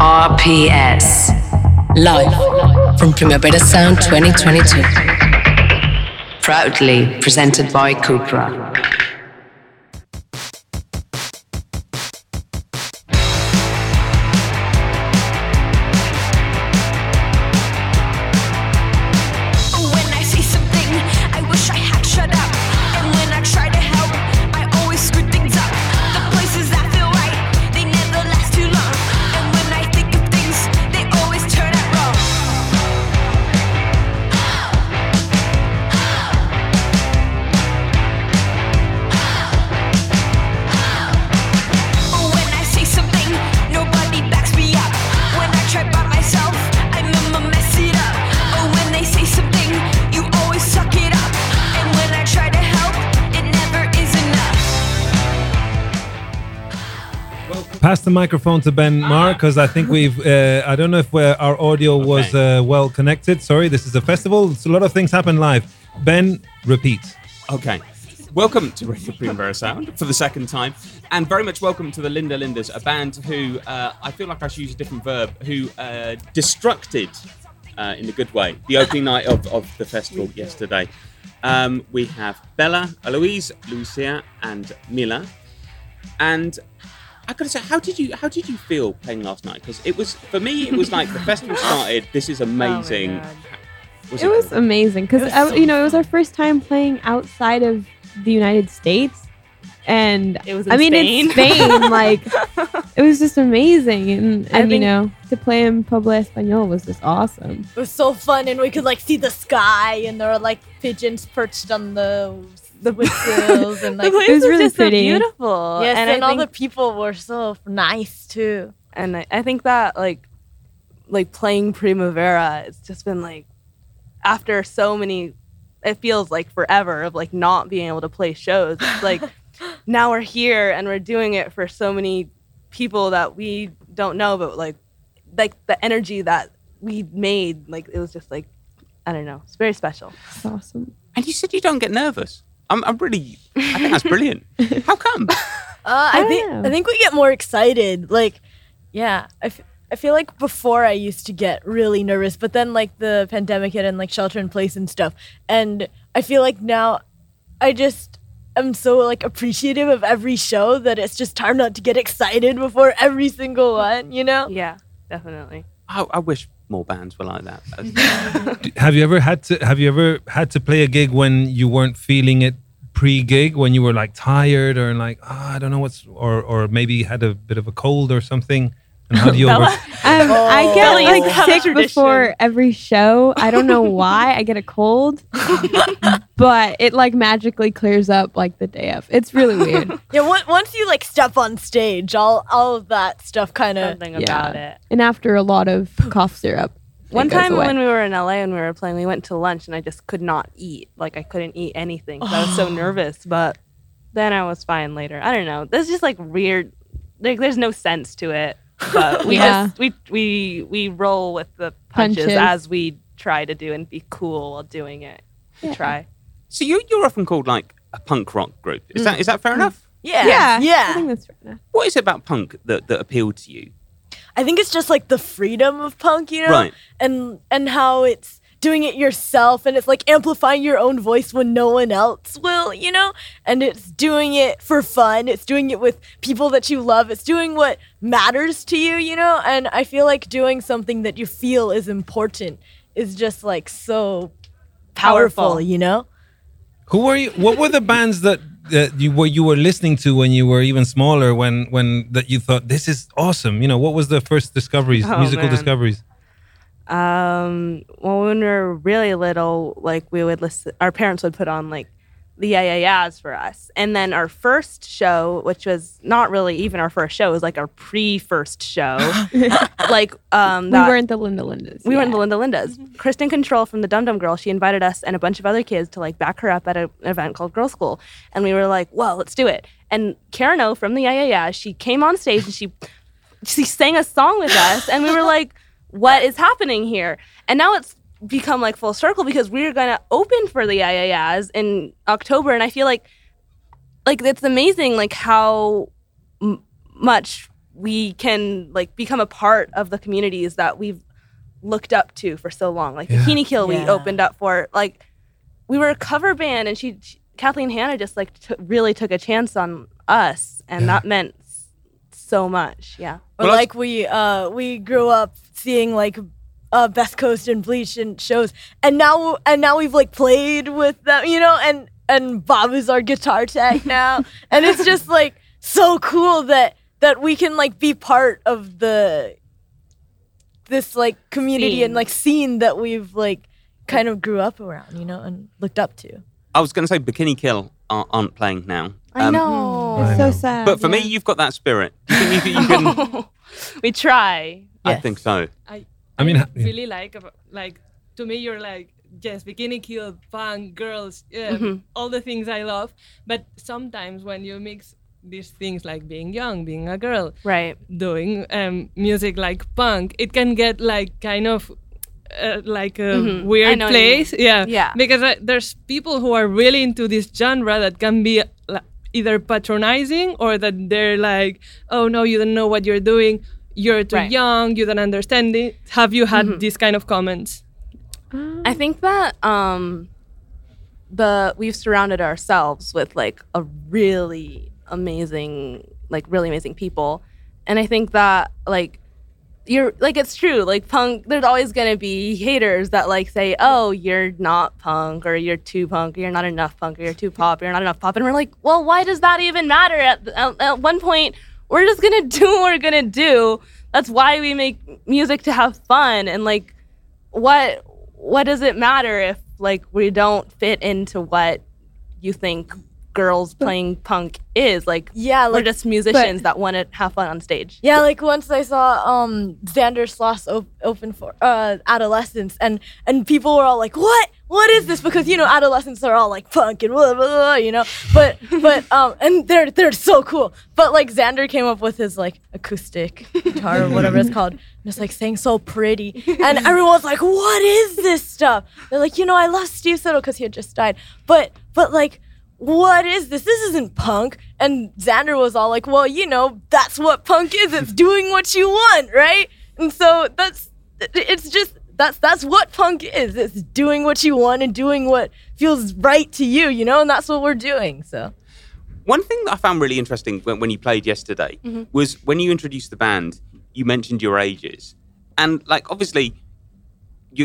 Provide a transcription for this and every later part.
RPS. Live from Primavera Sound 2022. Proudly presented by Cupra. Pass the microphone to Ben Mar because I think we've. Uh, I don't know if we're, our audio was uh, well connected. Sorry, this is a festival. It's a lot of things happen live. Ben, repeat. Okay. Welcome to Radio Primavera Sound for the second time, and very much welcome to the Linda Lindas, a band who uh, I feel like I should use a different verb, who uh, destructed, uh, in a good way, the opening night of, of the festival yesterday. Um, we have Bella, Eloise, Lucia, and Mila, and I gotta say, how did you how did you feel playing last night? Because it was for me, it was like the festival started. This is amazing. Oh God. Was it was amazing because so you know it was our first time playing outside of the United States, and It was in I mean Spain. in Spain, like it was just amazing, and I and you know to play in Pueblo Español was just awesome. It was so fun, and we could like see the sky, and there were like pigeons perched on the the windsills, and like the place was really just pretty. so beautiful. yes, and, and, all think, the people were so nice too. and I, I think that like like playing Primavera, it's just been like after so many it feels like forever of like not being able to play shows. It's like now we're here and we're doing it for so many people that we don't know, but like like the energy that we made, like it was just like I don't know, it's very special. It's awesome. And you said you don't get nervous. I'm, I'm really. I think that's brilliant. How come? Uh, I, I think know. I think we get more excited. Like, yeah, I, f- I feel like before I used to get really nervous, but then like the pandemic hit and like shelter in place and stuff, and I feel like now I just am so like appreciative of every show that it's just time not to get excited before every single one. You know? Yeah, definitely. I, I wish more bands were like that. Have you ever had to? Have you ever had to play a gig when you weren't feeling it pre-gig? When you were like tired or like "Ah, I don't know what's or or maybe had a bit of a cold or something? And how do you over? Um, I get like you have a sick before every show. I don't know why. I get a cold, but it like magically clears up like the day of. It's really weird. Yeah. on- Once you like step on stage, all all of that stuff kind of. Something Yeah. about it. and after a lot of cough syrup. One time away. when we were in LA and we were playing, we went to lunch and I just could not eat. Like I couldn't eat anything. I was so oh. nervous. But then I was fine later. I don't know. There's just like weird. Like there's no sense to it. But we Yeah. just we we we roll with the punches, Punches. as we try to do and be cool while doing it. We Try. So you, you're often called like a punk rock group. Is that is that fair mm. enough? Mm. Yeah. yeah, Yeah. I think that's fair enough. What is it about punk that, that appealed to you? I think it's just like the freedom of punk, you know, Right. and and how it's doing it yourself, and it's like amplifying your own voice when no one else will, you know, and it's doing it for fun. It's doing it with people that you love. It's doing what matters to you, you know, and I feel like doing something that you feel is important is just like so powerful, Powerful. you know. Who were you? What were the bands that that you were you were listening to when you were even smaller? When when that you thought this is awesome? You know, what was the first discoveries, Oh, musical man. discoveries? Um, well, when we were really little, like we would listen, our parents would put on like the yeah yeah yeahs for us, and then our first show, which was not really even our first show, it was like our pre-first show, like um, We weren't the Linda Lindas. we weren't the Linda Lindas. Kristin Kontrol from the Dum Dum Girl, she invited us and a bunch of other kids to like back her up at a, an event called Girl School. And we were like, well, let's do it. And Karen O from the Yeah Yeah Yeah, she came on stage and she she sang a song with us and we were like, what is happening here? And now it's become like full circle because we're gonna open for the Yeah Yeah Yeahs in October. And I feel like like it's amazing like how m- much we can like become a part of the communities that we've looked up to for so long. Like Yeah. Bikini Kill, we Yeah. opened up for. Like we were a cover band, and she, she- Kathleen Hanna, just like t- really took a chance on us, and Yeah. that meant so much. Yeah. Or Well, like we uh we grew up seeing like uh Best Coast and Bleach and shows and now and now we've like played with them, you know, and and Bob is our guitar tech now. and it's just like so cool that that we can like be part of the this like community Scene. and like scene that we've like kind of grew up around, you know, and looked up to. I was going to say Bikini Kill aren't, aren't playing now. I Um, know. I so know. sad. But for me, you've got that spirit. You think you, you can? we try. I Yes. think so. I, I mean, I ha- really like like to me you're like yes bikini kill punk girls yeah, Mhm. all the things I love but sometimes when you mix these things like being young being a girl Right. doing um, music like punk it can get like kind of uh, like a Mhm. Weird know what you place yeah Yeah. because uh, there's people who are really into this genre that can be uh, either patronizing or that they're like oh no you don't know what you're doing you're too Right. young you don't understand it have you had Mhm. these kind of comments I think that um the we've surrounded ourselves with like a really amazing like really amazing people. And I think that like you're like it's true, like punk there's always gonna be haters that like say, Oh, you're not punk or you're too punk or you're not enough punk or you're too pop, or you're not enough pop and we're like, Well, why does that even matter? At, at, at one point we're just gonna do what we're gonna do. That's why we make music to have fun and like what what does it matter if like we don't fit into what you think girls playing punk is like Yeah, we're just musicians that want to have fun on stage Yeah, like once I saw um Zander Schloss op- open for uh adolescents and and people were all like, "What? What is this?" Because you know adolescents are all like punk and blah blah, blah you know. But but um and they're they're so cool. But like Zander came up with his like acoustic guitar or whatever it's called. And it's like saying so pretty, and everyone's like, "What is this stuff?" They're like, "You know, I love Steve Siddle because he had just died, but but like." what is this? This isn't punk. And Zander was all like, well, you know, that's what punk is. It's doing what you want, right? And so that's it's just that's that's what punk is. It's doing what you want and doing what feels right to you, you know, and that's what we're doing. So One thing that I found really interesting when, when you played yesterday Mm-hmm. was when you introduced the band, you mentioned your ages, and like obviously, you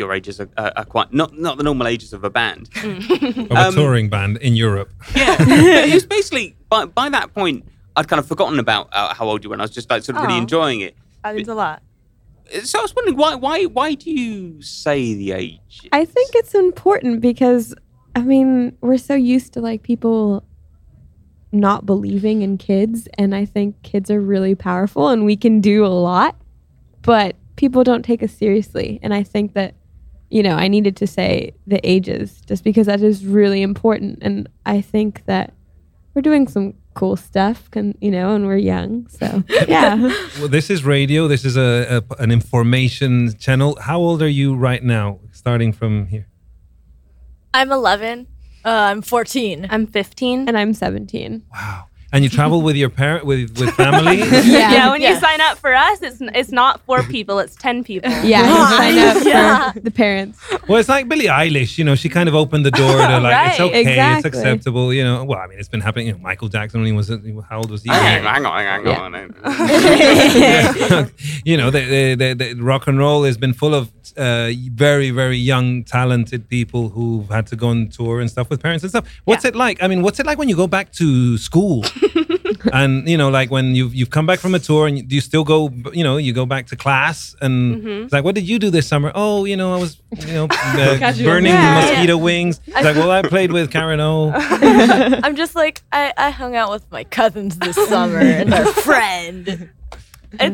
your ages are, are, are quite not not the normal ages of a band. Mm. of Um, a touring band in Europe. Yeah, it was basically by by that point I'd kind of forgotten about uh, how old you were, and I was just like sort of really enjoying it. that means a lot So I was wondering why why why do you say the age? I think it's important because I mean we're so used to like people not believing in kids and I think kids are really powerful and we can do a lot but people don't take us seriously and I think that you know I needed to say the ages just because that is really important and I think that we're doing some cool stuff can you know and we're young so yeah Well, this is radio. This is a, a an information channel. How old are you right now? Starting from here. I'm 11. Uh, I'm 14. i'm 15 and I'm 17 Wow. And you travel with your parent with with family. yeah, yeah. when Yeah. you sign up for us it's it's not four people it's 10 people yeah you sign up Yeah. for the parents well, it's like Billie Eilish. You know, she kind of opened the door to like it's Right. okay, it's acceptable. You know, well, I mean, it's been happening. You know, Michael Jackson when he was how old was he? hang on, hang on, hang Yeah. on. Yeah. you know, the, the, the, the rock and roll has been full of uh, very, very young, talented people who've had to go on tour and stuff with parents and stuff. What's Yeah. it like? I mean, what's it like when you go back to school? and you know, like when you've you've come back from a tour and you, do you still go? You know, you go back to class and Mm-hmm. it's like, what did you do this summer? Oh, you know, I was you know uh, burning Yeah. mosquito wings. It's like, well, I played with Karen O. I'm just like, I, I hung out with my cousins this summer and their friend. I.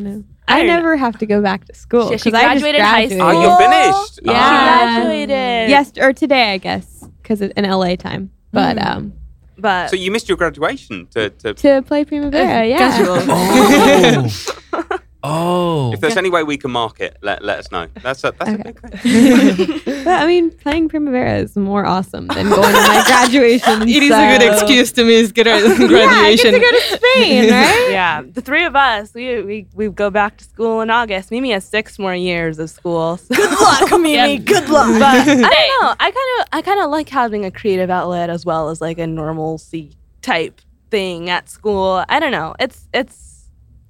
I I don't know. never have to go back to school. She- she 'cause I just graduated high school. Oh, you're finished. Yeah. Oh. graduated Yes, or today, I guess, because it's in LA time. But um, but So you missed your graduation to, to to play Primavera, yeah. casual Oh. oh. If there's any way we can mark it, let, let us know. That's a that's a Okay. big thing. but I mean, playing Primavera is more awesome than going to my graduation. It is a good excuse to miss gra- Yeah, I get graduation. to go to Spain, right? yeah, the three of us, we, we we go back to school in August. Mimi has six more years of school. so- Good luck, Mimi. Good luck. but I don't know. I kind of I kind of like having a creative outlet as well as like a normalcy type thing at school. I don't know. It's it's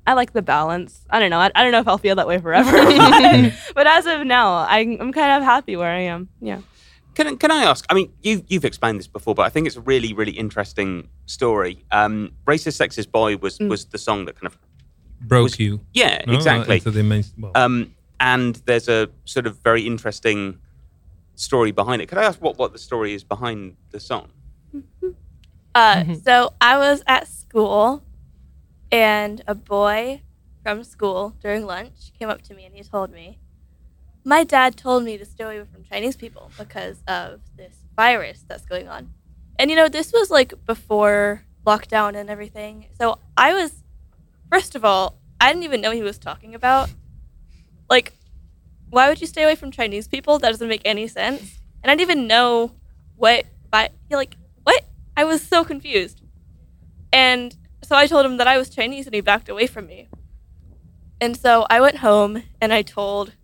I like the balance. I don't know. I, I don't know if I'll feel that way forever. but, but as of now, I, I'm kind of happy where I am. Yeah. Can, can I ask? I mean, you've, you've explained this before, but I think it's a really, really interesting story. Um, Racist Sexist Boy was, Mm. was the song that kind of, Broke Was- you. yeah, no? Uh, exactly. into the main, well, Um, and there's a sort of very interesting story behind it. Could I ask what, what the story is behind the song? Uh, so I was at school, and a boy from school during lunch came up to me and he told me, "My dad told me to stay away from Chinese people because of this virus that's going on." And you know, this was like before lockdown and everything. So I was, first of all, I didn't even know he was talking about. Like, why would you stay away from Chinese people? That doesn't make any sense. And I didn't even know what. But like, what? I was so confused. And so I told him that I was Chinese and he backed away from me. And so I went home and I told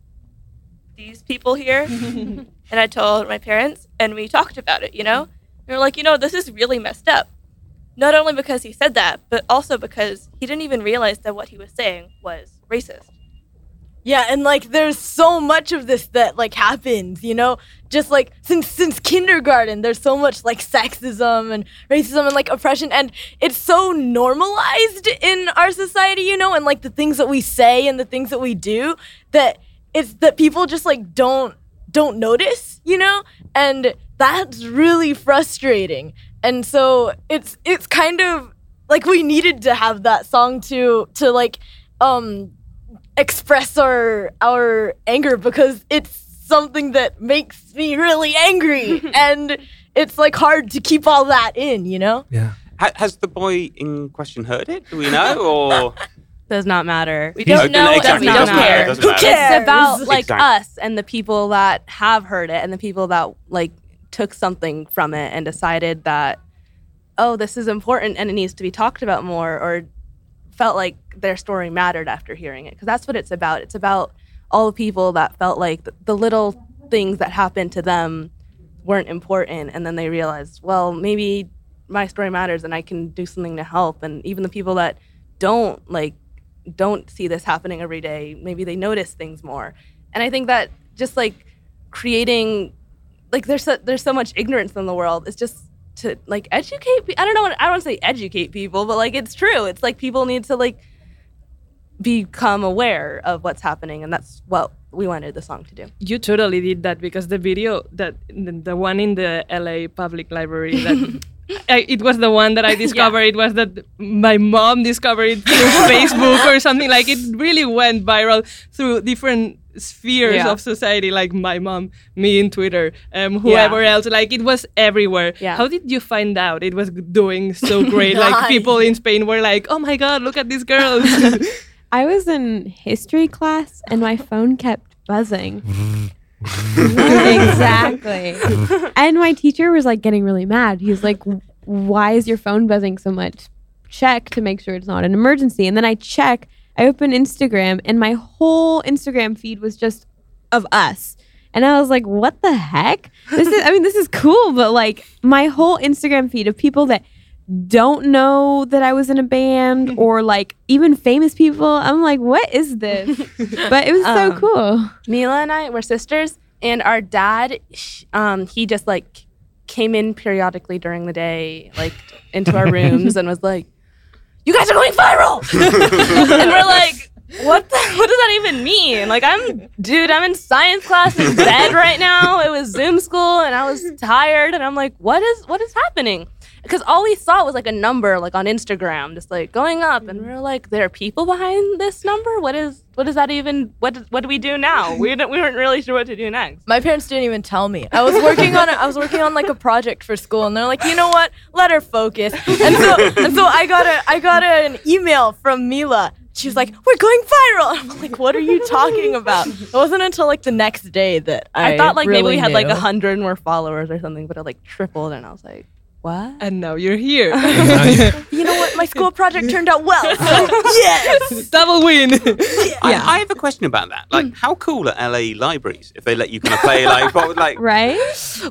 these people here and I told my parents and we talked about it, you know? We were like, you know, this is really messed up. Not only because he said that, but also because he didn't even realize that what he was saying was racist. Yeah, and like there's so much of this that like happens, you know? Just like since since kindergarten, there's so much like sexism and racism and like oppression and it's so normalized in our society, you know, and like the things that we say and the things that we do that it's that people just like don't don't notice, you know? And that's really frustrating. And so it's it's kind of like we needed to have that song to to like um express our our anger because it's something that makes me really angry and it's like hard to keep all that in you know yeah. Ha- has the boy in question heard it? Do we know? Or Does not matter. We don't know exactly, we doesn't don't matter, care. doesn't Who cares? It's about like Exactly. us and the people that have heard it and the people that like took something from it and decided that oh this is important and it needs to be talked about more or felt like their story mattered after hearing it because that's what it's about. It's about all the people that felt like th- the little things that happened to them weren't important and then they realized well maybe my story matters and I can do something to help. And even the people that don't like don't see this happening every day maybe they notice things more. And I think that just like creating like there's so, there's so much ignorance in the world. It's just to like educate pe- I don't know I don't want to say educate people but like it's true. It's like people need to like become aware of what's happening and that's what we wanted the song to do. You totally did that because the video that the, one in the LA Public Library that I, it was the one that I discovered. It was that my mom discovered it through Facebook or something. Like it really went viral through different spheres Yeah. of society like my mom me in twitter um, whoever else like it was everywhere Yeah. how did you find out it was doing so great like people in spain were like oh my god look at these girls I was in history class and my phone kept buzzing. exactly. And my teacher was like getting really mad. He was like, Why is your phone buzzing so much? Check to make sure it's not an emergency. And then I check, I open Instagram, and my whole Instagram feed was just of us. And I was like, what the heck? This is, I mean, this is cool, but like my whole Instagram feed of people that don't know that I was in a band or like even famous people. I'm like, what is this? But it was so Um, cool. Mila and I were sisters, and our dad, um, he just like came in periodically during the day, like into our rooms, and was like, "You guys are going viral," and we're like. What the, what does that even mean? Like I'm dude, I'm in science class in bed right now. It was Zoom school and I was tired and I'm like, what is what is happening? Because all we saw was like a number like on Instagram, just like going up, and we were like, there are people behind this number. What is what is that even? What does- what do we do now? We didn't, we weren't really sure what to do next. My parents didn't even tell me. I was working on a, I was working on like a project for school, and they're like, you know what? Let her focus. And so and so I got a I got an email from Mila. She was like, "We're going viral." I'm like, "What are you talking about?" It wasn't until like the next day that I, I, thought like maybe really we had like a hundred more followers or something, but it like tripled, and I was like, what? And now you're here. You know what? My school project turned out well. Yes. Double win. I, I have a question about that. Like, how cool are LA libraries if they let you kind of play like, what, like Right?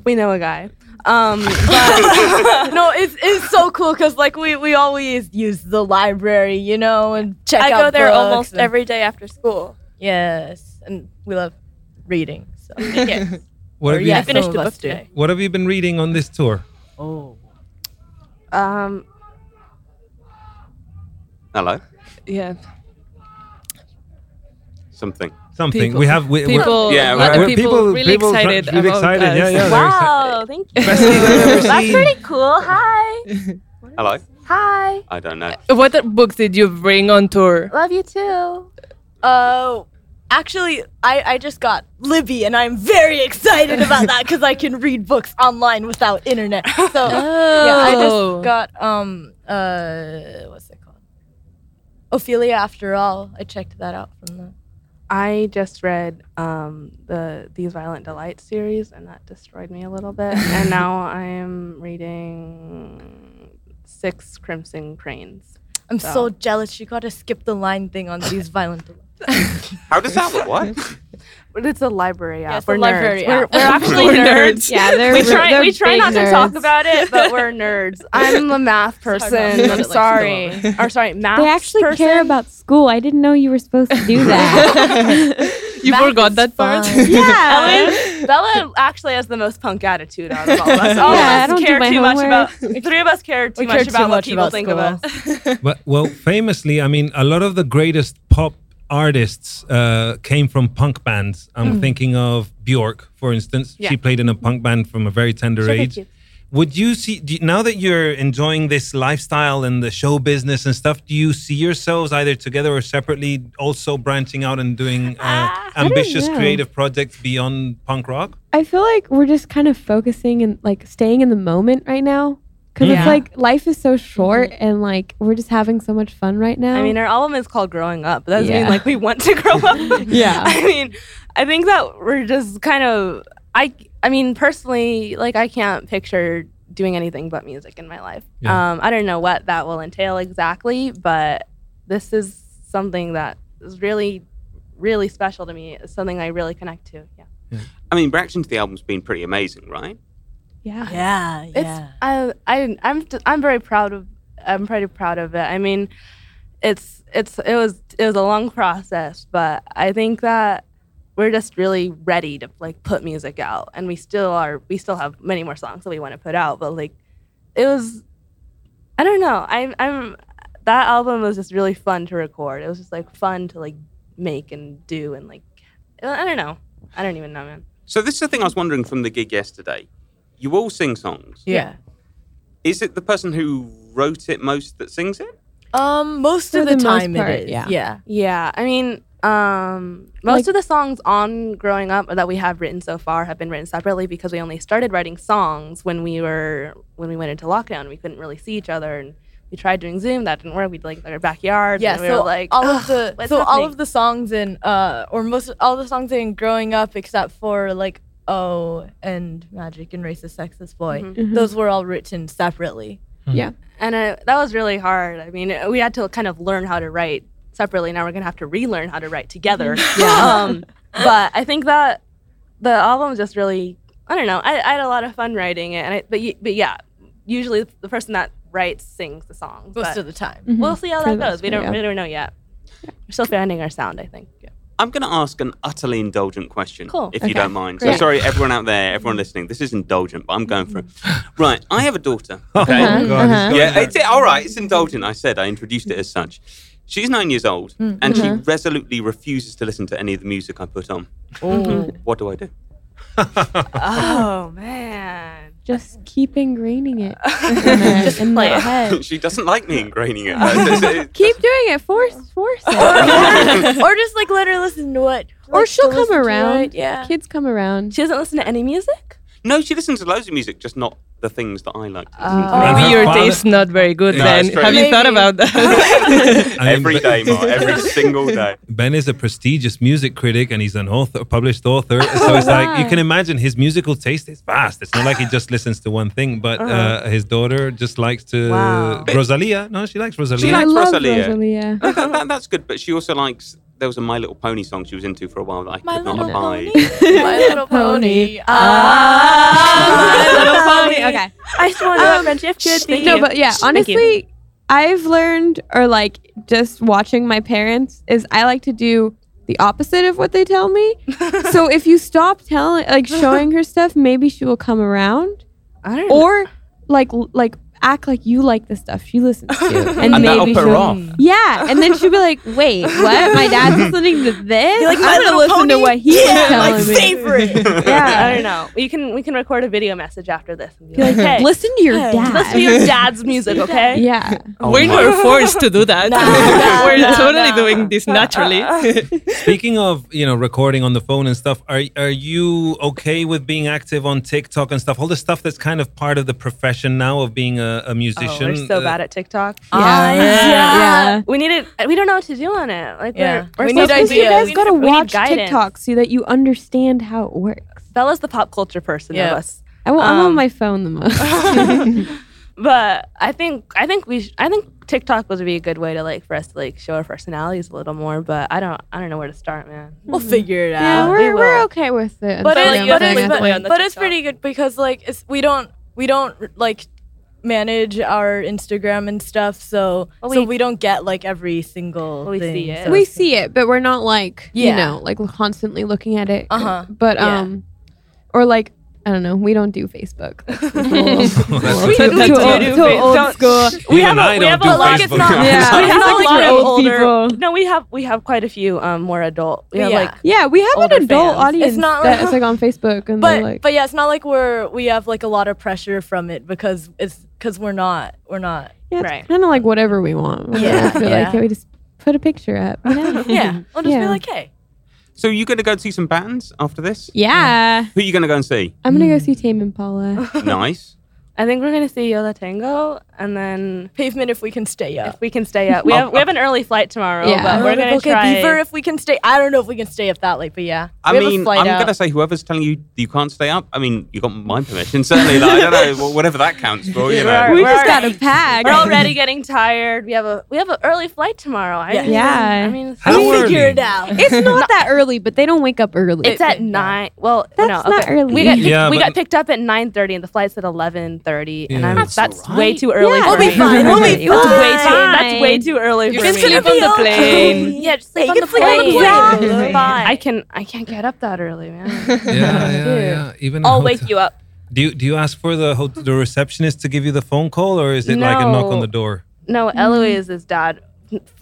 We know a guy. Um, but no, it's it's so cool because like we we always use the library, you know, and check I out go there almost and- every day after school. Yes, and we love reading. So Yes. What Or have, yeah, you, I finished some a book today. what have you been reading on this tour? Um, hello yeah. something? Something People- we have. We, we're- People, Yeah, a lot we're- of people, really people try- excited. really about excited. us. Yeah, yeah. they're excited. wow, thank you. Best thing I've ever That's seen. pretty cool. Hi, Hello? hi. I don't know. What books did you bring on tour? Love you too. Oh, actually, I, I just got Libby, and I'm very excited about that because I can read books online without internet. So yeah, I Oh. just got um uh what's it called? Ophelia. After all, I checked that out from the. I just read um, the These Violent Delights series, and that destroyed me a little bit. and now I am reading Six Crimson Cranes. I'm So- so jealous. You got to skip the line thing on these violent. How does that work? What? But it's a library app. it's we're library nerds. We're, we're actually We're nerds. nerds. Yeah, they're We try, they're we try big not to talk about it, but we're nerds. I'm a math person. I'm like, sorry. or sorry, math They actually person. care about school. I didn't know you were supposed to do that. You Math forgot that part? fun. yeah. Ellen, Bella actually has the most punk attitude out of all of us. All Yeah, I of don't us do care my too much about. Three of us care too We much care too about what much people about think of us. But well, famously, I mean, a lot of the greatest pop artists uh, came from punk bands. I'm thinking of Bjork, for instance. Yeah. She played in a punk band from a very tender Sugar age. Would you see you, now that you're enjoying this lifestyle and the show business and stuff? Do you see yourselves either together or separately, also branching out and doing uh, don't ambitious creative projects beyond punk rock? I feel like we're just kind of focusing and like staying in the moment right now. Because Yeah. it's like life is so short and like we're just having so much fun right now. I mean, our album is called "Growing Up." But that doesn't mean like we want to grow up. Yeah. I mean, I think that we're just kind of. I. I mean, personally, like I can't picture doing anything but music in my life. Yeah. Um, I don't know what that will entail exactly, but this is something that is really, really special to me. It's something I really connect to. Yeah. I mean, reaction to the album's been pretty amazing, right? Yeah. Yeah, It's yeah. I I I'm t- I'm very proud of I'm pretty proud of it. I mean, it's it's it was it was a long process, but I think that we're just really ready to like put music out, and we still are. We still have many more songs that we want to put out, but like it was. I don't know. I'm I'm that album was just really fun to record. It was just like fun to like make and do and like I don't know. I don't even know, man. So this is the thing I was wondering from the gig yesterday. You all sing songs. yeah. Is it the person who wrote it most that sings it? Um, most For of the, the most time part, it is. yeah. yeah. Yeah, I mean, um, most Like- of the songs on Growing Up that we have written so far have been written separately because we only started writing songs when we were when we went into lockdown. We couldn't really see each other, and we tried doing Zoom. That didn't work. We'd like our backyards. Yeah, and we so were like all of the what's so all of the songs in uh or most all the songs in growing up except for like Oh and Magic and Racist Sexist Boy. Mhm. Those were all written separately. yeah. and uh, that was really hard. I mean, we had to kind of learn how to write separately. Now we're gonna have to relearn how to write together. um, but I think that the album was just really, I don't know. I, I had a lot of fun writing it, and I, but but yeah, usually the person that writes sings the songs. Most of the time. Mhm. we'll see how For that goes. We don't yeah. we don't know yet. We're still finding our sound. I think. Yeah. I'm going to ask an utterly indulgent question, Cool. if you don't mind. So sorry, everyone out there, everyone listening. This is indulgent, but I'm going for it. Right, I have a daughter. Oh, Okay. Uh-huh, God, uh-huh. Yeah, going it's all right. It's indulgent. I said I introduced it as such. She's nine years old, and she Uh-huh. resolutely refuses to listen to any of the music I put on. Oh. What do I do? oh man. Just keep ingraining it in their, Just in play head. she doesn't like me ingraining it. It's- it's- Keep doing it. Force, force it. or just like let her listen to what. or likes she'll come around. Yeah. Kids come around. She doesn't listen to any music. no, she listens to loads of music, just not the things that I like to listen Maybe your father- taste's not very good, No, Ben. it's true. Have you thought about that? I mean, Every Mark, every single day. Ben is a prestigious music critic and he's an author, published author. So it's like you can imagine his musical taste is vast. It's not like he just listens to one thing, but uh, his daughter just likes to Wow. Rosalia. No, she likes Rosalia. She I likes love Rosalia. Rosalia. that, that- that's good, but she also likes. There was a My Little Pony song she was into for a while that I My could not little abide. My little pony. Ah, My little pony. Okay. I just want to friendship. Good. Thank no, but yeah, honestly, I've learned, or like just watching my parents, is I like to do the opposite of what they tell me. so if you stop telling, like showing her stuff, maybe she will come around, I don't know. or like like act like you like the stuff she listens to, and, And that'll maybe put her she'll. off. Yeah, and then she'll be like, "Wait, what? My dad's listening to this? You like I'm gonna Little listen to what he was yeah, telling my me." yeah, I don't know. We can we can record a video message after this. And be Be like, like, hey, listen to your Hey, dad. listen to your dad's music, okay? yeah. Oh We're not forced to do that. No, no, We're no, totally no. doing this naturally. Speaking of, you know, recording on the phone and stuff, are are you okay with being active on TikTok and stuff? All the stuff that's kind of part of the profession now of being a, a Oh, musician. we're so Uh, bad at TikTok. Ah, yeah. We need it. We don't know what to do on it. Like Yeah. we're, we're We need Because confused. you guys ideas. gotta We need watch. TikTok so that you understand how it works. Bella's the pop culture person Yeah. of us. I, am on Um, my phone the most. But I think I think we sh- I think TikTok would be a good way to like for us to like show our personalities a little more. But I don't I don't know where to start, man. We'll figure it yeah, out. we're, we we're okay with it. but Instagram it's, but, I it's, but, Way on the but it's pretty good because like it's we don't we don't like manage our Instagram and stuff so Well, so we- we don't get like every single Well, we thing, see it. so we see it, but we're not like you know like constantly looking at it. Uh-huh. But Yeah. um, or like I don't know. We don't do Facebook. That's a little- That's little a- too- that's too a- old- do too old don't- school. We have a- I we have a lot- it's not- Yeah. we have It's a lot of older. people. No, we have we have quite a few um more adult. We have Yeah. like Yeah, we have an adult fans. audience It's not that like- is like on Facebook, and but like, but yeah it's not like we're we have like a lot of pressure from it because it's because we're not we're not yeah, right. kind of like whatever we want. Yeah, yeah. like hey, we just put a picture up. You know? yeah we'll just be Yeah. like hey So you going to go and see some bands after this? Yeah, Who are you going to go and see? I'm gonna go see Tame Impala. nice. I think we're gonna see Yo La Tengo, and then pavement if we can stay up if we can stay up, we Oh, have we have oh. an early flight tomorrow, Yeah. but we're gonna okay, try. Beaver if we can stay I don't know if we can stay up that late but yeah I we mean, flight I'm out. going to say whoever's telling you you can't stay up. I mean, you got my permission. Certainly, like, I don't know, whatever that counts for. You know. we We're just got a pack. We're already getting tired. We have a we have an early flight tomorrow. I Yeah. mean, Yeah. I mean, it's, How we'll figure it out It's not that early, but they don't wake up early. it's at nine. Well, That's no, not early. We got picked, Yeah, we got picked up at nine thirty, and the flight's at eleven thirty, and I'm That's that's, all way too early. Yeah. We'll be fine, we'll be That's way too. That's way too early You for can me. sleep on the plane. Yeah, just sleep you on can the sleep on the plane. plane. Yeah. I can I can't get up that early, man. Yeah, yeah, yeah. Even a I'll wake you up. Do you do you ask for the hot- the receptionist to give you the phone call, or is it like a knock on the door? No, mm-hmm. Eloise's dad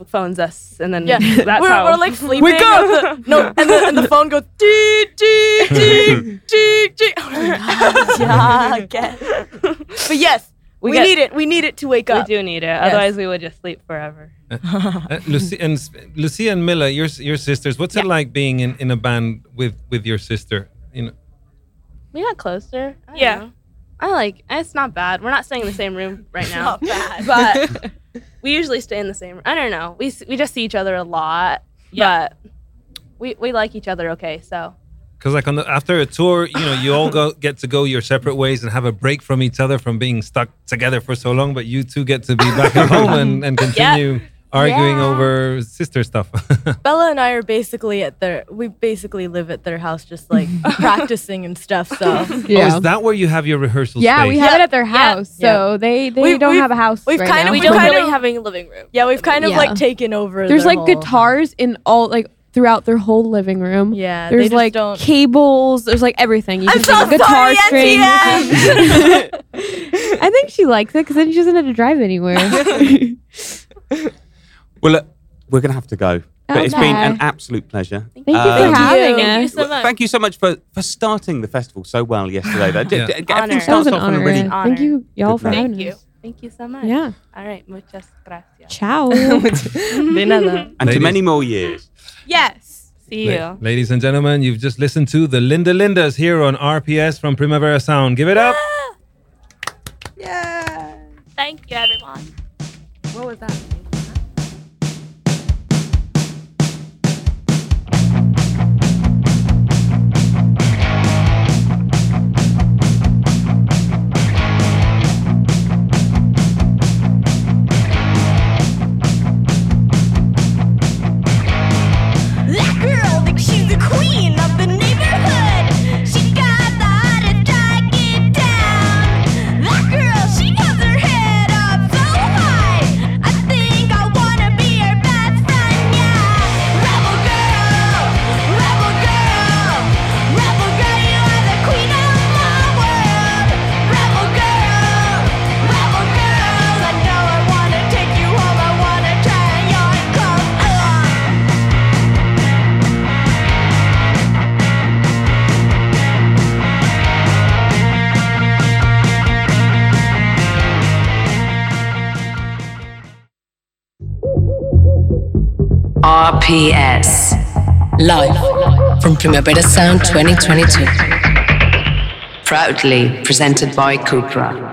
phones us, and then Yeah, that's we're, how we're like sleeping. Wake up! no, and the, and the phone goes dee dee dee dee dee. Oh yeah, again. But yes, we, We get- need it. We need it to wake we up. We do need it. Otherwise, we would just sleep forever. Uh, Lucy and S- Lucia and Mila, your your sisters. What's it like being in, in a band with with your sister? You know, We got closer. I Yeah. know. I like. It's not bad. We're not staying in the same room right now, Not bad. but we usually stay in the same. I don't know. We we just see each other a lot, but we we like each other. Okay, so because like on the after a tour, you know, you all go get to go your separate ways and have a break from each other from being stuck together for so long. But you two get to be back at home and, and continue arguing Yeah. over sister stuff. Bella and I are basically at their. We basically live at their house, just like practicing and stuff. So Oh, is that where you have your rehearsal yeah, space? we have Yeah. it at their house, Yeah. so they they We- don't we've- a house. we've right kind now. of- we We don't kind really of- have a living room. yeah, we've kind of Yeah. like taken over. There's their like whole- guitars in all like throughout their whole living room. Yeah, they There's just like don't- cables. There's like everything. You I'm can so think guitar sorry, strings. I think she likes it because then she doesn't have to drive anywhere. Well, uh, we're going to have to go. But it's been an absolute pleasure. Thank you Um, for having Thank you us. so much. Thank you so much for, for starting the festival so well yesterday. That did, Yeah. everything Honor. That was starts an off on a honor. really Honor. Thank you, y'all, for having Thank you. us. Thank you so much. Yeah. All right. Muchas gracias. Ciao. De nada. and to many more years. Yes. See La- you. ladies and gentlemen, you've just listened to the Linda Lindas here on RPS from Primavera Sound. Give it up. Yeah. Thank you, everyone. What was that? That RPS. Live from Primavera Sound 2022. Proudly presented by Cupra.